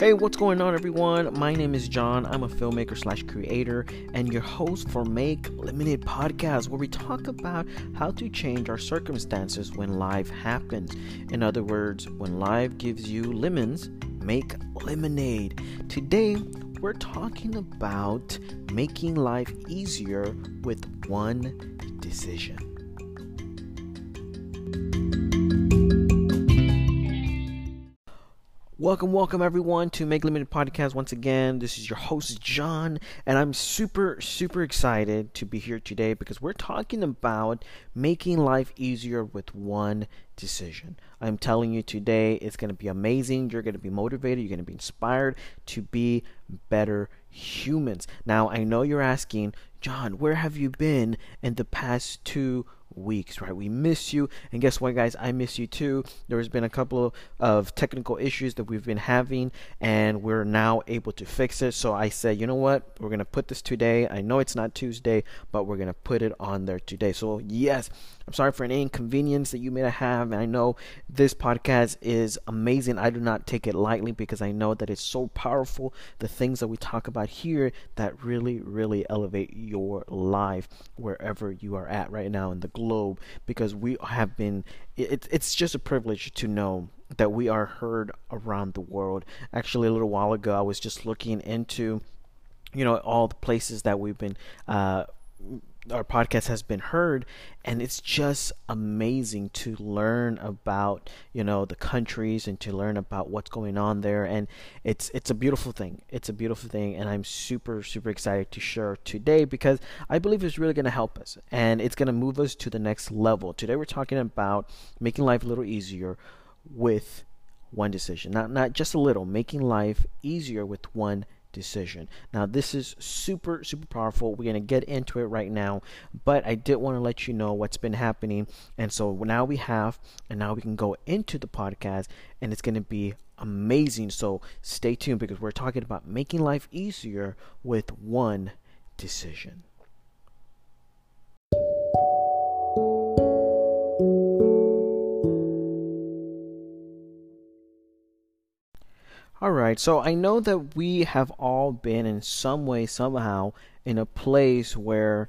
Hey, what's going on, everyone? My name is John. I'm a filmmaker slash creator and your host for Make Lemonade Podcast, where we talk about how to change our circumstances when life happens. In other words, when life gives you lemons, make lemonade. Today, we're talking about making life easier with one decision. Welcome, welcome everyone to Make Lemonade Podcast once again. This is your host, John, and I'm super, super excited to be here today because we're talking about making life easier with one decision. I'm telling you today it's going to be amazing. You're going to be motivated, you're going to be inspired to be better humans. Now, I know you're asking, John, where have you been in the past two weeks, right? We miss you. And guess what, guys? I miss you too. There's been a couple of technical issues that we've been having, and we're now able to fix it. So I said, you know what? We're going to put this today. I know it's not Tuesday, but we're going to put it on there today. So, yes, I'm sorry for any inconvenience that you may have. And I know this podcast is amazing. I do not take it lightly because I know that it's so powerful. The things that we talk about here that really, really elevate your life wherever you are at right now in the globe because we have been it, it's just a privilege to know that we are heard around the world actually a little while ago i was just looking into you know all the places that we've been uh, our podcast has been heard and it's just amazing to learn about you know the countries and to learn about what's going on there. And it's it's a beautiful thing. It's a beautiful thing and i'm super super excited to share today because i believe it's really going to help us and it's going to move us to the next level. Today we're talking about making life a little easier with one decision. Not not just a little making life easier with one decision. Now, this is super, super powerful. We're going to get into it right now, but I did want to let you know what's been happening. And so now we have, and now we can go into the podcast, and it's going to be amazing. So stay tuned because we're talking about making life easier with one decision. All right, so I know that we have all been in some way, somehow, in a place where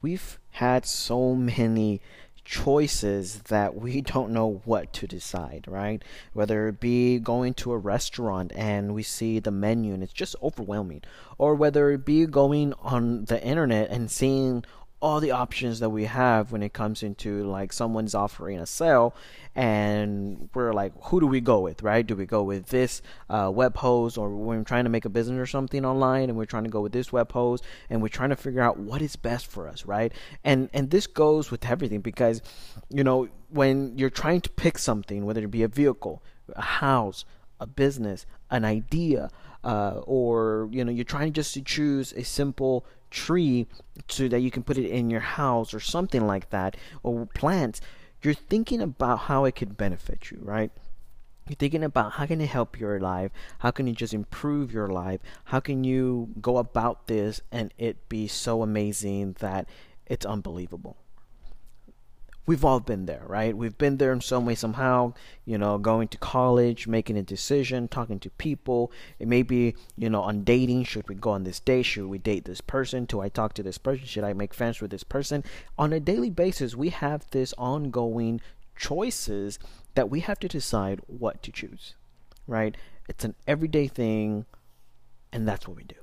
we've had so many choices that we don't know what to decide, right? Whether it be going to a restaurant and we see the menu and it's just overwhelming, or whether it be going on the internet and seeing all the options that we have when it comes into like someone's offering a sale and we're like who do we go with right? Do we go with this uh, web host or we're trying to make a business or something online and we're trying to go with this web host and we're trying to figure out what is best for us right? And and this goes with everything because you know when you're trying to pick something whether it be a vehicle a house a business an idea uh, or you know you're trying just to choose a simple tree so that you can put it in your house or something like that, or plants, you're thinking about how it could benefit you, right? You're thinking about how can it help your life? How can it just improve your life? How can you go about this and it be so amazing that it's unbelievable? We've all been there, right? We've been there in some way, somehow, you know, going to college, making a decision, talking to people. It may be, you know, on dating. Should we go on this date? Should we date this person? Do I talk to this person? Should I make friends with this person? On a daily basis, we have this ongoing choices that we have to decide what to choose, right? It's an everyday thing, and that's what we do.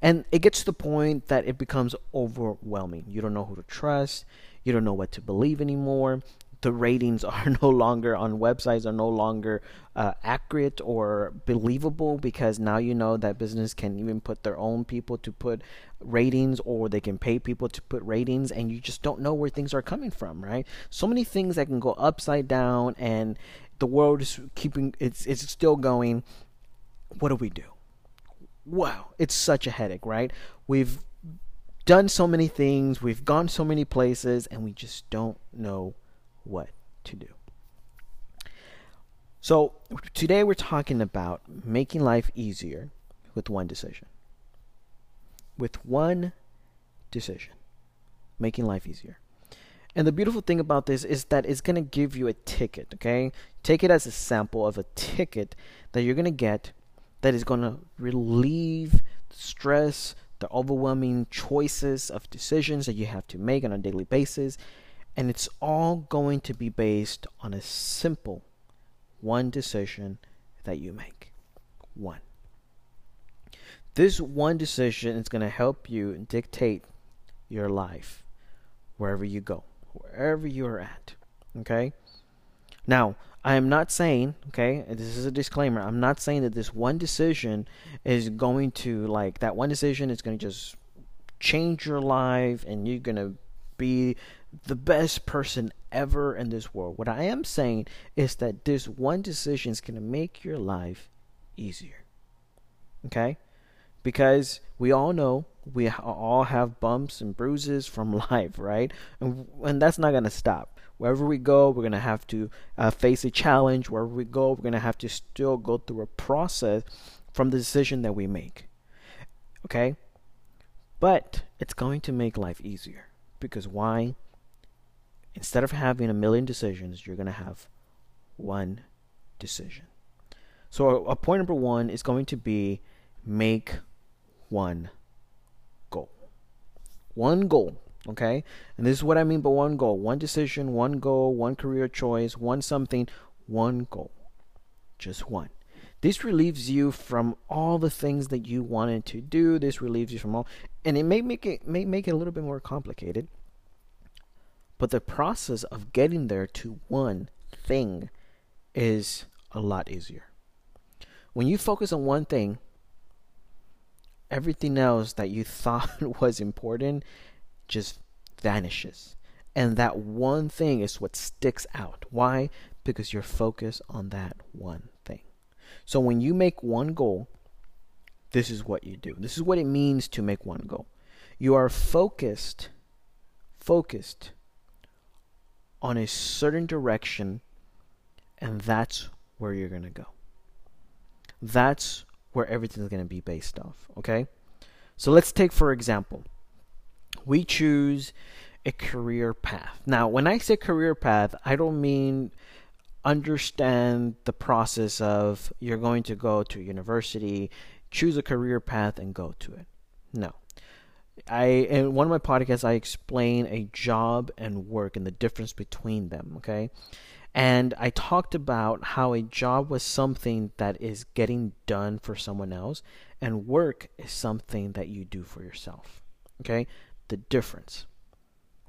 And it gets to the point that it becomes overwhelming. You don't know who to trust you don't know what to believe anymore. The ratings are no longer on websites are no longer uh, accurate or believable because now you know that business can even put their own people to put ratings or they can pay people to put ratings and you just don't know where things are coming from, right? So many things that can go upside down and the world is keeping it's it's still going. What do we do? Wow, it's such a headache, right? We've done so many things, we've gone so many places, and we just don't know what to do. So, today we're talking about making life easier with one decision. With one decision, making life easier. And the beautiful thing about this is that it's going to give you a ticket, okay? Take it as a sample of a ticket that you're going to get that is going to relieve stress, the overwhelming choices of decisions that you have to make on a daily basis. And it's all going to be based on a simple one decision that you make. One. This one decision is going to help you dictate your life wherever you go, wherever you're at. Okay? Now, I am not saying, okay, this is a disclaimer. I'm not saying that this one decision is going to, like, that one decision is going to just change your life and you're going to be the best person ever in this world. What I am saying is that this one decision is going to make your life easier. Okay? Because we all know we all have bumps and bruises from life, right? And, and that's not going to stop. Wherever we go, we're going to have to uh, face a challenge. Wherever we go, we're going to have to still go through a process from the decision that we make. Okay? But it's going to make life easier. Because why? Instead of having a million decisions, you're going to have one decision. So, a point number one is going to be make one goal. One goal. Okay? And this is what I mean by one goal one decision, one goal, one career choice, one something, one goal. Just one. This relieves you from all the things that you wanted to do. This relieves you from all, and it may make it may make it a little bit more complicated. But the process of getting there to one thing is a lot easier. When you focus on one thing, everything else that you thought was important just vanishes. And that one thing is what sticks out. Why? Because you're focused on that one thing. So when you make one goal, this is what you do. This is what it means to make one goal. You are focused, focused on a certain direction, and that's where you're going to go. That's where everything's going to be based off, okay? So let's take, for example, we choose a career path. Now, when I say career path, I don't mean understand the process of you're going to go to university, choose a career path, and go to it. No. I in one of my podcasts I explain a job and work and the difference between them, okay? And I talked about how a job was something that is getting done for someone else and work is something that you do for yourself. Okay? The difference.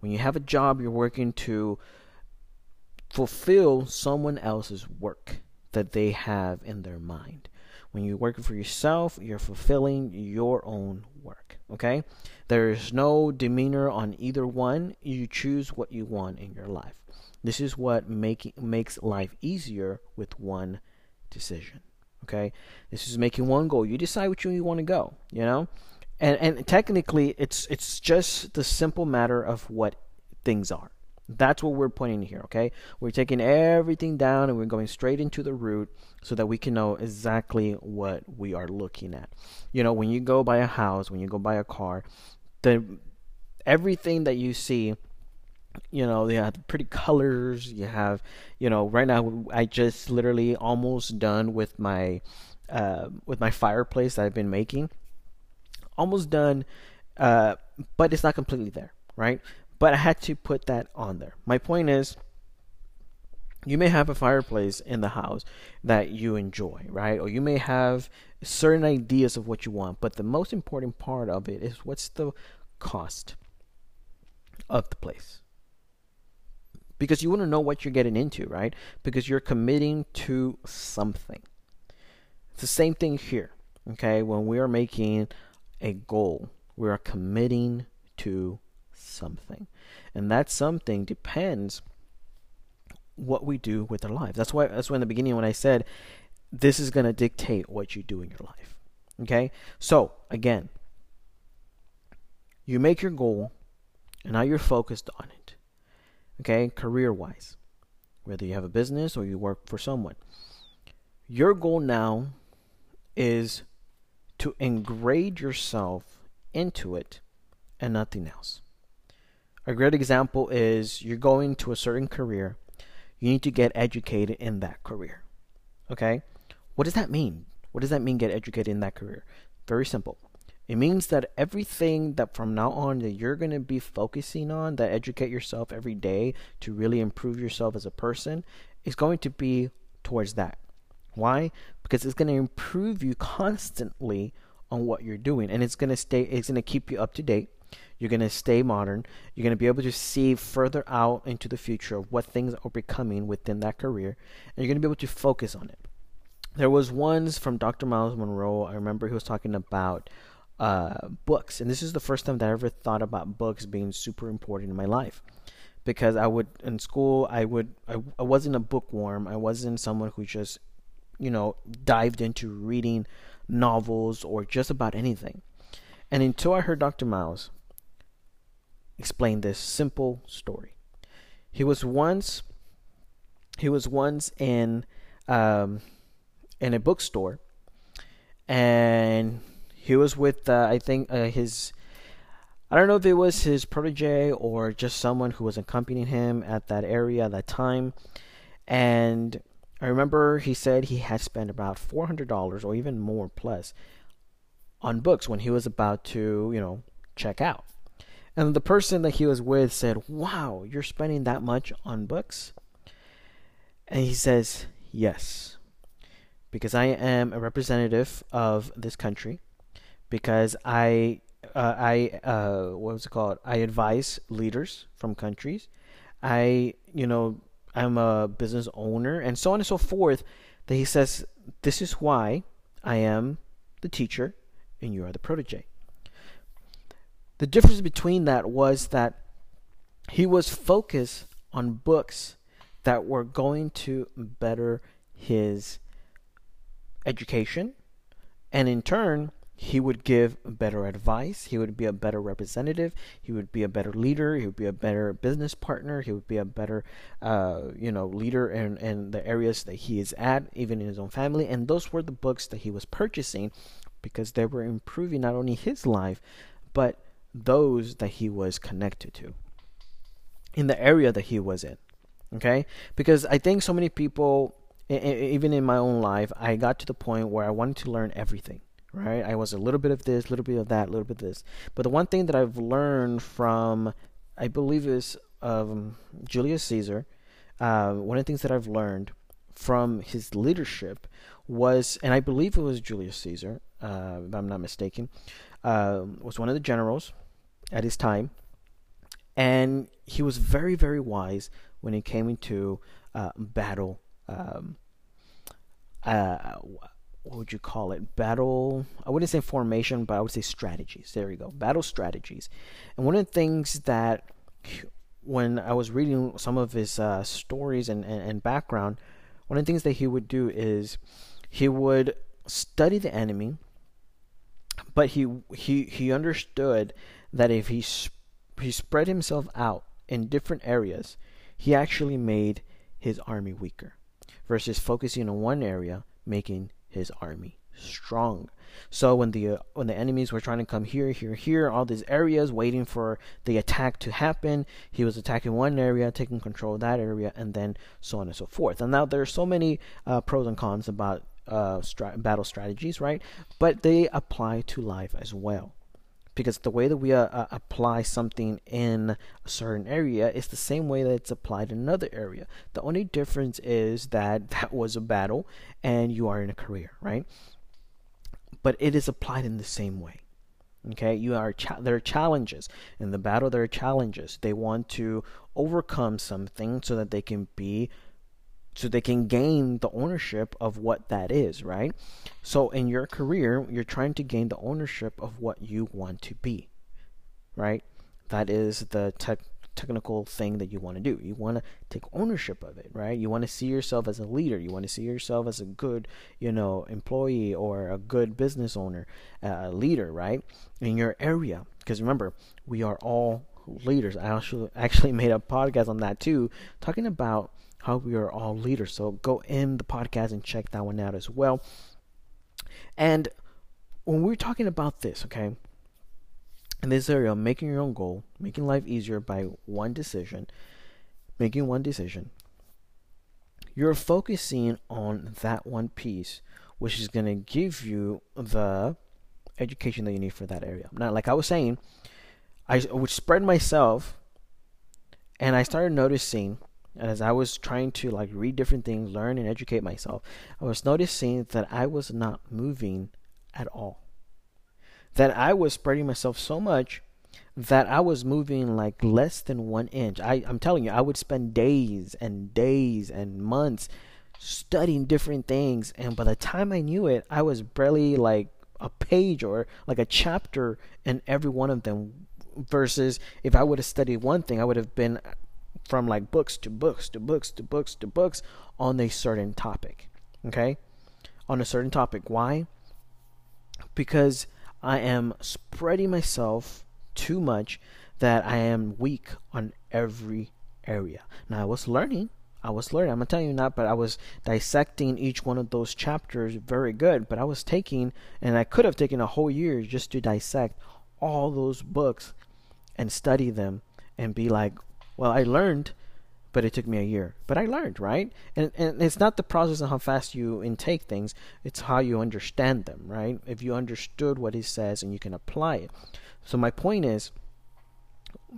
When you have a job, you're working to fulfill someone else's work that they have in their mind. When you're working for yourself, you're fulfilling your own work. Okay? There is no demeanor on either one. You choose what you want in your life. This is what make, makes life easier with one decision. Okay? This is making one goal. You decide which way you want to go, you know? And and technically it's it's just the simple matter of what things are. That's what we're pointing here okay? We're taking everything down and we're going straight into the root so that we can know exactly what we are looking at. You know when you go buy a house when you go buy a car the everything that you see you know they have pretty colors. You have you know right now i just literally almost done with my uh, with my fireplace that i've been making almost done, uh, but it's not completely there, right? But I had to put that on there. My point is, you may have a fireplace in the house that you enjoy, right? Or you may have certain ideas of what you want, but the most important part of it is what's the cost of the place. Because you want to know what you're getting into, right? Because you're committing to something. It's the same thing here, okay? When we are making a goal. We are committing to something. And that something depends what we do with our lives. That's why that's why in the beginning when I said this is going to dictate what you do in your life. Okay? So, again, you make your goal and now you're focused on it. Okay? Career-wise. Whether you have a business or you work for someone. Your goal now is to engrade yourself into it and nothing else. A great example is you're going to a certain career, you need to get educated in that career. Okay? What does that mean? What does that mean, get educated in that career? Very simple. It means that everything that from now on that you're going to be focusing on, that educate yourself every day to really improve yourself as a person, is going to be towards that. Why? Because it's going to improve you constantly on what you're doing and it's going to stay it's going to keep you up to date. You're going to stay modern. You're going to be able to see further out into the future of what things are becoming within that career and you're going to be able to focus on it. There was ones from Dr. Myles Munroe I remember he was talking about uh, books, and this is the first time that I ever thought about books being super important in my life because I would in school I would I, I wasn't a bookworm. I wasn't someone who just you know dived into reading novels or just about anything. And until I heard Dr. Myles explain this simple story. He was once he was once in um, in a bookstore and he was with uh, I think uh, his I don't know if it was his protege or just someone who was accompanying him at that area at that time. And I remember he said he had spent about $400 or even more plus on books when he was about to, you know, check out. And the person that he was with said, Wow, you're spending that much on books? And he says, Yes, because I am a representative of this country, because I uh, I uh, what was it called? I advise leaders from countries. I you know I'm a business owner and so on and so forth. That he says this is why I am the teacher and you are the protege. The difference between that was that he was focused on books that were going to better his education and in turn he would give better advice. He would be a better representative. He would be a better leader. He would be a better business partner. He would be a better, uh, you know, leader in, in the areas that he is at, even in his own family. And those were the books that he was purchasing because they were improving not only his life, but those that he was connected to in the area that he was in. Okay? Because I think so many people, even in my own life, I got to the point where I wanted to learn everything right? I was a little bit of this, a little bit of that, a little bit of this. But the one thing that I've learned from, I believe, is um, Julius Caesar. Uh, one of the things that I've learned from his leadership was, and I believe it was Julius Caesar, uh, if I'm not mistaken, uh, was one of the generals at his time, and he was very, very wise when it came into uh, battle. Um, uh, what would you call it? Battle. I wouldn't say formation, but I would say strategies. There you go. Battle strategies. And one of the things that when I was reading some of his uh, stories and, and, and background, one of the things that he would do is he would study the enemy, but he he he understood that if he sp- he spread himself out in different areas, he actually made his army weaker, versus focusing on one area, making his army strong. So when the uh, when the enemies were trying to come here, here, here, all these areas waiting for the attack to happen, he was attacking one area, taking control of that area, and then so on and so forth. And now there are so many uh, pros and cons about uh, battle strategies, right? But they apply to life as well because the way that we uh, uh, apply something in a certain area is the same way that it's applied in another area. The only difference is that that was a battle and you are in a career, right? But it is applied in the same way. Okay, you are there are challenges in the battle. There are challenges. They want to overcome something so that they can be so they can gain the ownership of what that is, right? So in your career, you're trying to gain the ownership of what you want to be, right? That is the te- technical thing that you want to do. You want to take ownership of it, right? You want to see yourself as a leader. You want to see yourself as a good, you know, employee or a good business owner, uh, a leader, right? In your area. Because remember, we are all leaders. I actually actually made a podcast on that too, talking about how we are all leaders. So go in the podcast and check that one out as well. And when we're talking about this, okay, in this area, making your own goal, making life easier by one decision, making one decision, you're focusing on that one piece which is going to give you the education that you need for that area. Now, like I was saying, I would spread myself, and I started noticing as I was trying to like read different things, learn and educate myself, I was noticing that I was not moving at all. That I was spreading myself so much that I was moving like less than one inch. I, I'm telling you, I would spend days and days and months studying different things, and by the time I knew it, I was barely like a page or like a chapter in every one of them. Versus if I would have studied one thing, I would have been from like books to books to books to books to books on a certain topic. Okay? On a certain topic. Why? Because I am spreading myself too much that I am weak on every area. Now I was learning. I was learning. I'm gonna tell you not, but I was dissecting each one of those chapters very good. But I was taking, and I could have taken a whole year just to dissect all those books and study them and be like, well, I learned, but it took me a year. But I learned, right? And and it's not the process of how fast you intake things; it's how you understand them, right? If you understood what he says and you can apply it. So my point is,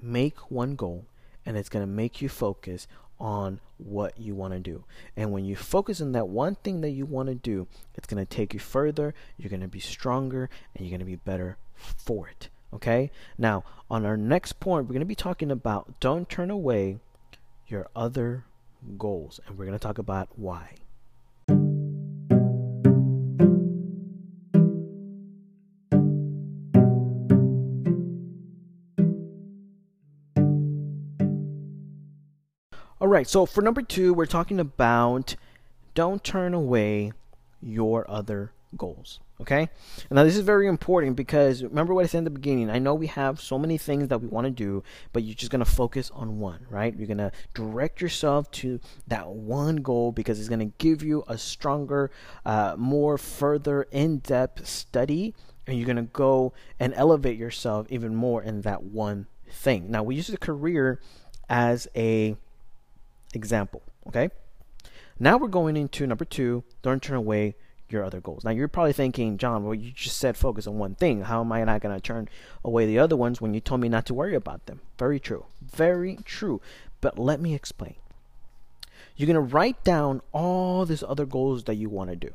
make one goal, and it's gonna make you focus on what you want to do. And when you focus on that one thing that you want to do, it's going to take you further, you're going to be stronger, and you're going to be better for it. Okay? Now, on our next point, we're going to be talking about don't turn away your other goals. And we're going to talk about why. All right, so for number two, we're talking about don't turn away your other goals. Okay? Now, this is very important because remember what I said in the beginning. I know we have so many things that we want to do, but you're just going to focus on one, right? You're going to direct yourself to that one goal because it's going to give you a stronger, uh, more further in depth study, and you're going to go and elevate yourself even more in that one thing. Now, we use the career as a example, okay? Now we're going into number two don't turn away your other goals. Now you're probably thinking, John, well you just said focus on one thing. How am I not going to turn away the other ones when you told me not to worry about them? Very true. Very true. But let me explain. You're going to write down all these other goals that you want to do.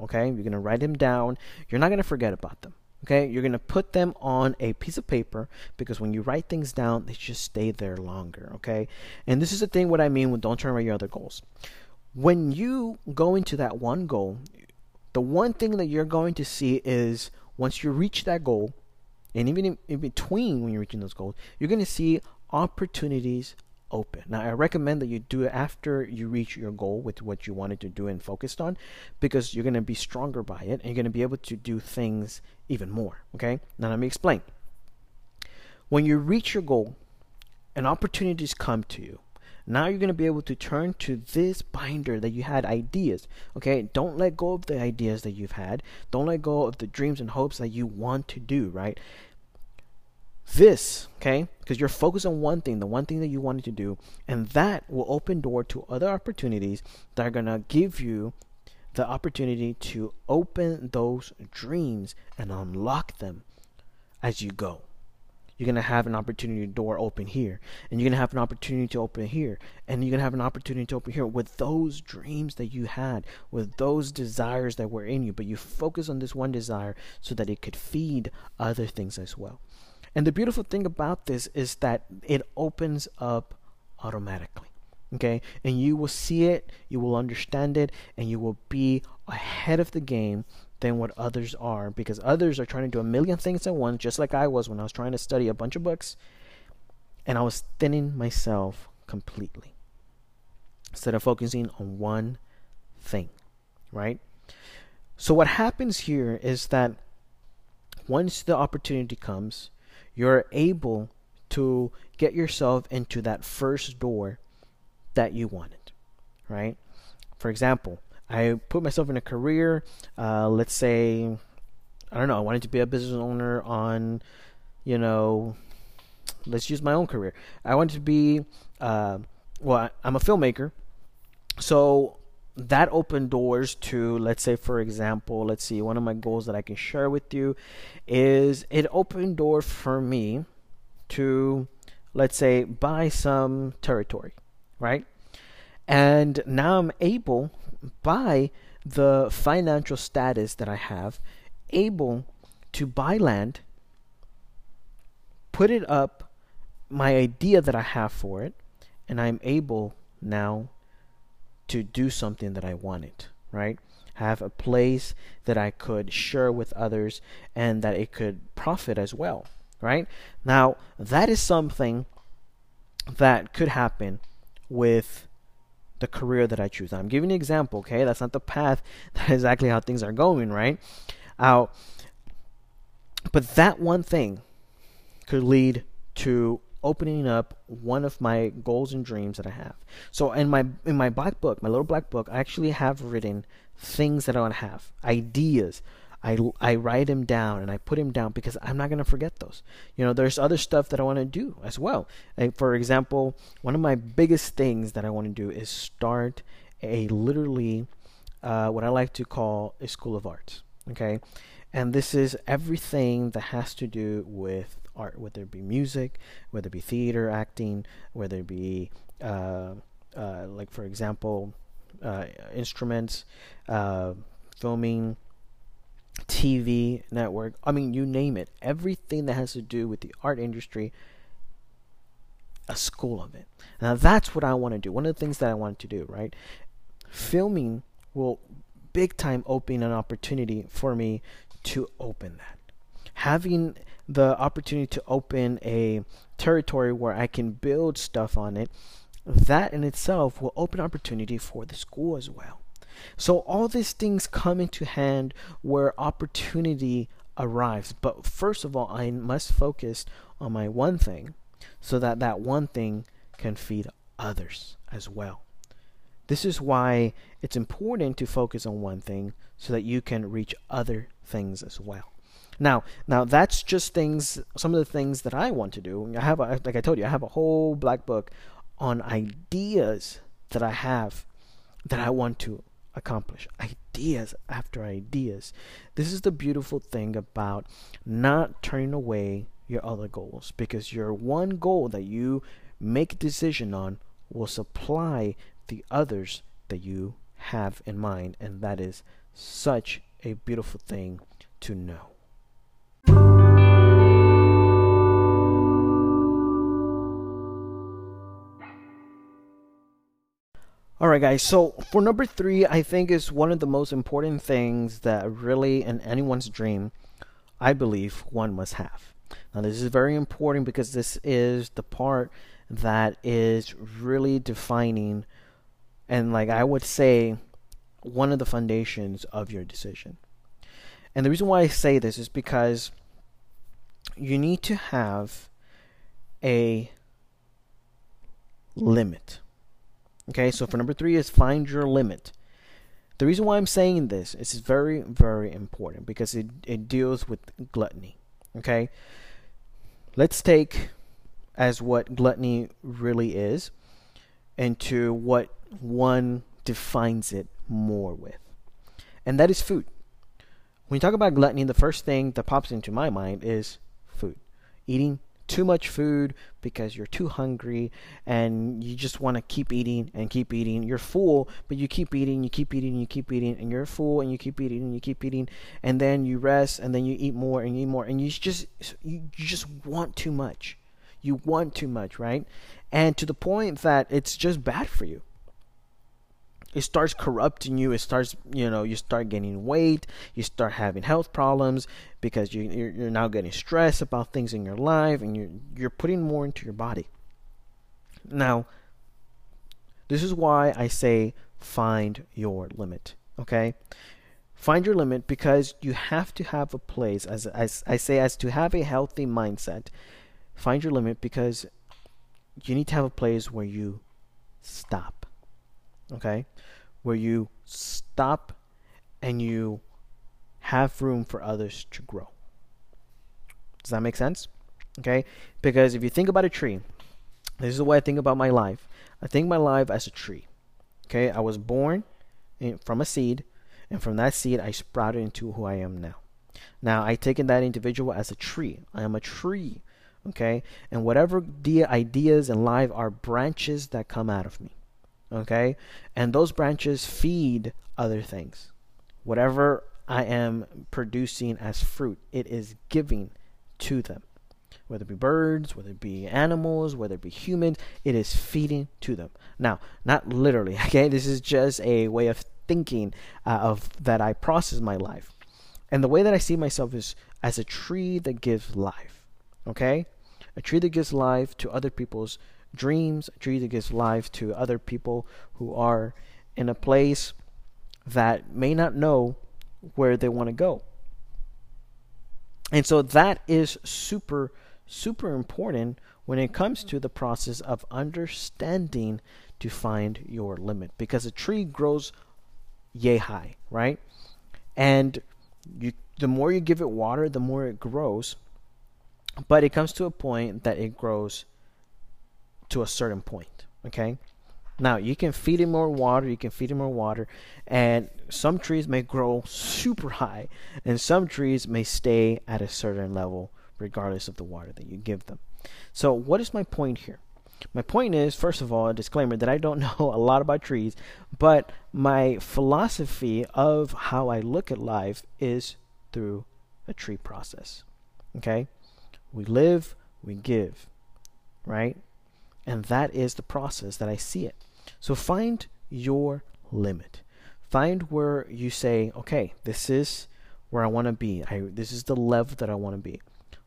Okay? You're going to write them down. You're not going to forget about them. Okay? You're going to put them on a piece of paper because when you write things down, they just stay there longer. Okay? And this is the thing what I mean with don't turn away your other goals when you go into that one goal, the one thing that you're going to see is once you reach that goal, and even in, in between when you're reaching those goals, you're going to see opportunities open. Now, I recommend that you do it after you reach your goal with what you wanted to do and focused on because you're going to be stronger by it and you're going to be able to do things even more. Okay? Now, let me explain. When you reach your goal and opportunities come to you, now you're going to be able to turn to this binder that you had ideas. Okay, don't let go of the ideas that you've had. Don't let go of the dreams and hopes that you want to do, right? This, okay, because you're focused on one thing, the one thing that you wanted to do, and that will open door to other opportunities that are going to give you the opportunity to open those dreams and unlock them as you go you're going to have an opportunity door open here and you're going to have an opportunity to open here and you're going to have an opportunity to open here with those dreams that you had with those desires that were in you. But you focus on this one desire so that it could feed other things as well. And the beautiful thing about this is that it opens up automatically okay? And you will see it you will understand it and you will be ahead of the game than what others are because others are trying to do a million things at once, just like I was when I was trying to study a bunch of books, and I was thinning myself completely instead of focusing on one thing, right? So, what happens here is that once the opportunity comes, you're able to get yourself into that first door that you wanted, right? For example, I put myself in a career. Uh, let's say, I don't know, I wanted to be a business owner on, you know, let's use my own career. I wanted to be, uh, well, I'm a filmmaker. So that opened doors to let's say for example let's see one of my goals that i can share with you is it opened door for me to let's say buy some territory right and now i'm able by the financial status that i have able to buy land put it up my idea that i have for it and i'm able now to do something that I wanted, right? Have a place that I could share with others and that it could profit as well, right? Now, that is something that could happen with the career that I choose. I'm giving an example, okay? That's not the path. That is exactly how things are going, right? Uh, but that one thing could lead to opening up one of my goals and dreams that I have. So in my in my black book, my little black book, I actually have written things that I want to have, ideas. I, I write them down and I put them down because I'm not going to forget those. You know, there's other stuff that I want to do as well. Like for example, one of my biggest things that I want to do is start a literally uh, what I like to call a school of arts. Okay. And this is everything that has to do with art, whether it be music, whether it be theater, acting, whether it be uh, uh, like for example, uh, instruments, uh, filming, TV network. I mean, you name it. Everything that has to do with the art industry, a school of it. Now that's what I want to do. One of the things that I want to do, right? Filming will big time open an opportunity for me to open that. Having the opportunity to open a territory where I can build stuff on it, that in itself will open opportunity for the school as well. So all these things come into hand where opportunity arrives. But first of all, I must focus on my one thing so that that one thing can feed others as well. This is why it's important to focus on one thing so that you can reach other things as well. Now, now that's just things. Some of the things that I want to do. I have, a, like I told you, I have a whole black book on ideas that I have that I want to accomplish. Ideas after ideas. This is the beautiful thing about not turning away your other goals because your one goal that you make a decision on will supply the others that you have in mind, and that is such a beautiful thing to know. Alright, guys, so for number three, I think is one of the most important things that really in anyone's dream, I believe one must have. Now, this is very important because this is the part that is really defining and, like I would say, one of the foundations of your decision. And the reason why I say this is because you need to have a limit. Okay, so for number three is find your limit. The reason why I'm saying this is very, very important because it, it deals with gluttony. Okay, let's take as what gluttony really is into what one defines it more with, and that is food. When you talk about gluttony, the first thing that pops into my mind is food. Eating too much food because you're too hungry and you just want to keep eating and keep eating. You're full, but you keep eating, you keep eating, you keep eating, and you're full and you keep eating and you keep eating, and then you rest and then you eat more and you eat more, and you just you, just want too much. You want too much, right? And to the point that it's just bad for you it starts corrupting you. It starts you know you start gaining weight. You start having health problems because you you're, you're now getting stressed about things in your life and you're you're putting more into your body. Now this is why i say find your limit okay? Find your limit because you have to have a place as, as i say as to have a healthy mindset find your limit because you need to have a place where you stop okay where you stop and you have room for others to grow. Does that make sense? Okay? Because if you think about a tree, this is the way I think about my life. I think my life as a tree. Okay? I was born from a seed, and from that seed I sprouted into who I am now. Now I taken that individual as a tree. I am a tree, okay? And whatever the ideas in life are branches that come out of me, okay? And those branches feed other things. Whatever I am producing as fruit, it is giving to them. Whether it be birds, whether it be animals, whether it be humans, it is feeding to them. Now, not literally, okay? This is just a way of thinking uh, of that I process my life. And the way that I see myself is as a tree that gives life. Okay? A tree that gives life to other people's dreams, that gives life to other people who are in a place that may not know where they want to go. And so that is super, super important when it comes to the process of understanding to find your limit. Because a tree grows yay high, right? And you, the more you give it water, the more it grows. But it comes to a point that it grows to a certain point. Okay? Now, you can feed it more water, you can feed it more water, and some trees may grow super high, and some trees may stay at a certain level regardless of the water that you give them. So, what is my point here? My point is, first of all, a disclaimer that I don't know a lot about trees, but my philosophy of how I look at life is through a tree process. Okay? We live, we give, right? And that is the process that I see it. So find your limit. Find where you say, okay, this is where I want to be. I, this is the level that I want to be.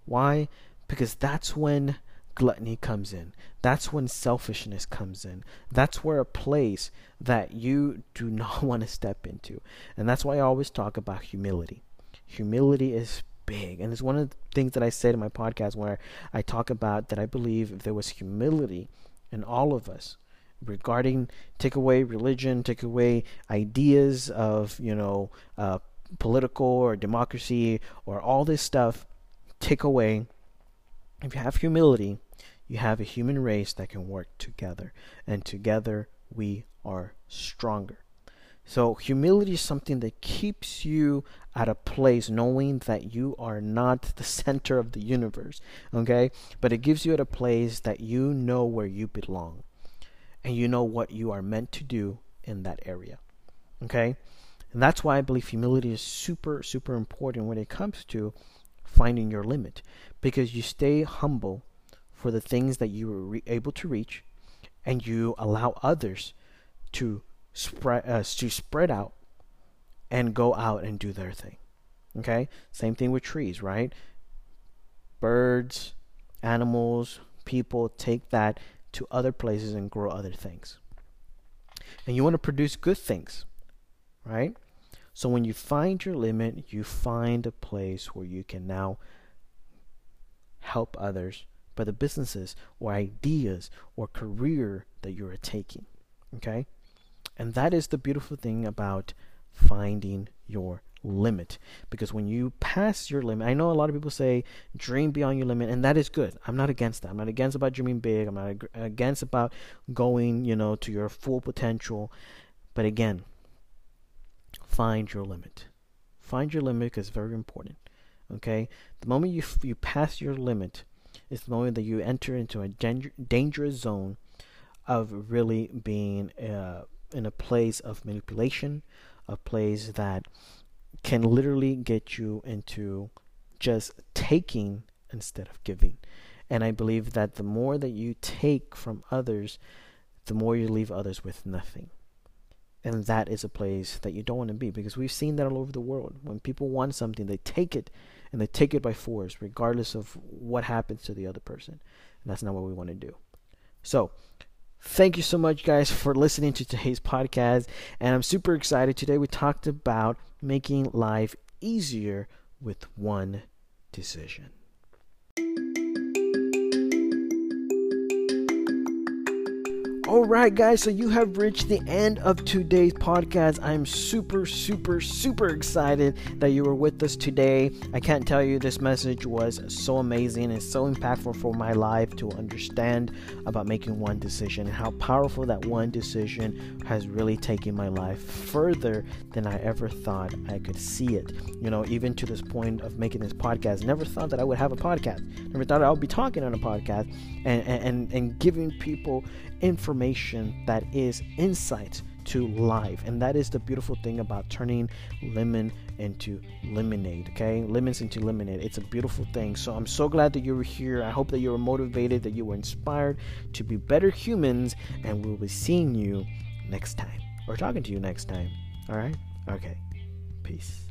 Why? Because that's when gluttony comes in. That's when selfishness comes in. That's where a place that you do not want to step into. And that's why I always talk about humility. Humility is big. And it's one of the things that I said in my podcast where I talk about that I believe if there was humility in all of us, regarding take away religion, take away ideas of you know uh, political or democracy or all this stuff. Take away. If you have humility, you have a human race that can work together, and together we are stronger. So, humility is something that keeps you at a place knowing that you are not the center of the universe, okay? But it gives you at a place that you know where you belong and you know what you are meant to do in that area. Okay? And that's why I believe humility is super, super important when it comes to finding your limit because you stay humble for the things that you were re- able to reach and you allow others to spread uh, to spread out and go out and do their thing okay same thing with trees right birds animals people take that to other places and grow other things. And you want to produce good things, right? So when you find your limit, you find a place where you can now help others by the businesses or ideas or career that you're taking. Okay? And that is the beautiful thing about finding your limit. Because when you pass your limit i know a lot of people say dream beyond your limit and that is good. I'm not against that. I'm not against about dreaming big. I'm not against about going you know to your full potential. But again find your limit. Find your limit it's very important okay? The moment you you pass your limit is the moment that you enter into a danger, dangerous zone of really being uh, in a place of manipulation a place that can literally get you into just taking instead of giving. And I believe that the more that you take from others, the more you leave others with nothing. And that is a place that you don't want to be because we've seen that all over the world. When people want something, they take it and they take it by force, regardless of what happens to the other person. And that's not what we want to do. So, Thank you so much, guys, for listening to today's podcast. And I'm super excited. Today we talked about making life easier with one decision. All right, guys, so you have reached the end of today's podcast. I'm super, super, super excited that you were with us today. I can't tell you this message was so amazing and so impactful for my life to understand about making one decision and how powerful that one decision has really taken my life further than I ever thought I could see it. You know, even to this point of making this podcast, never thought that I would have a podcast. Never thought I would be talking on a podcast and, and, and giving people information that is insight to life. And that is the beautiful thing about turning lemon into lemonade. Okay, lemons into lemonade. It's a beautiful thing. So I'm so glad that you were here. I hope that you were motivated, that you were inspired to be better humans. And we'll be seeing you next time or talking to you next time. All right? Okay. Peace.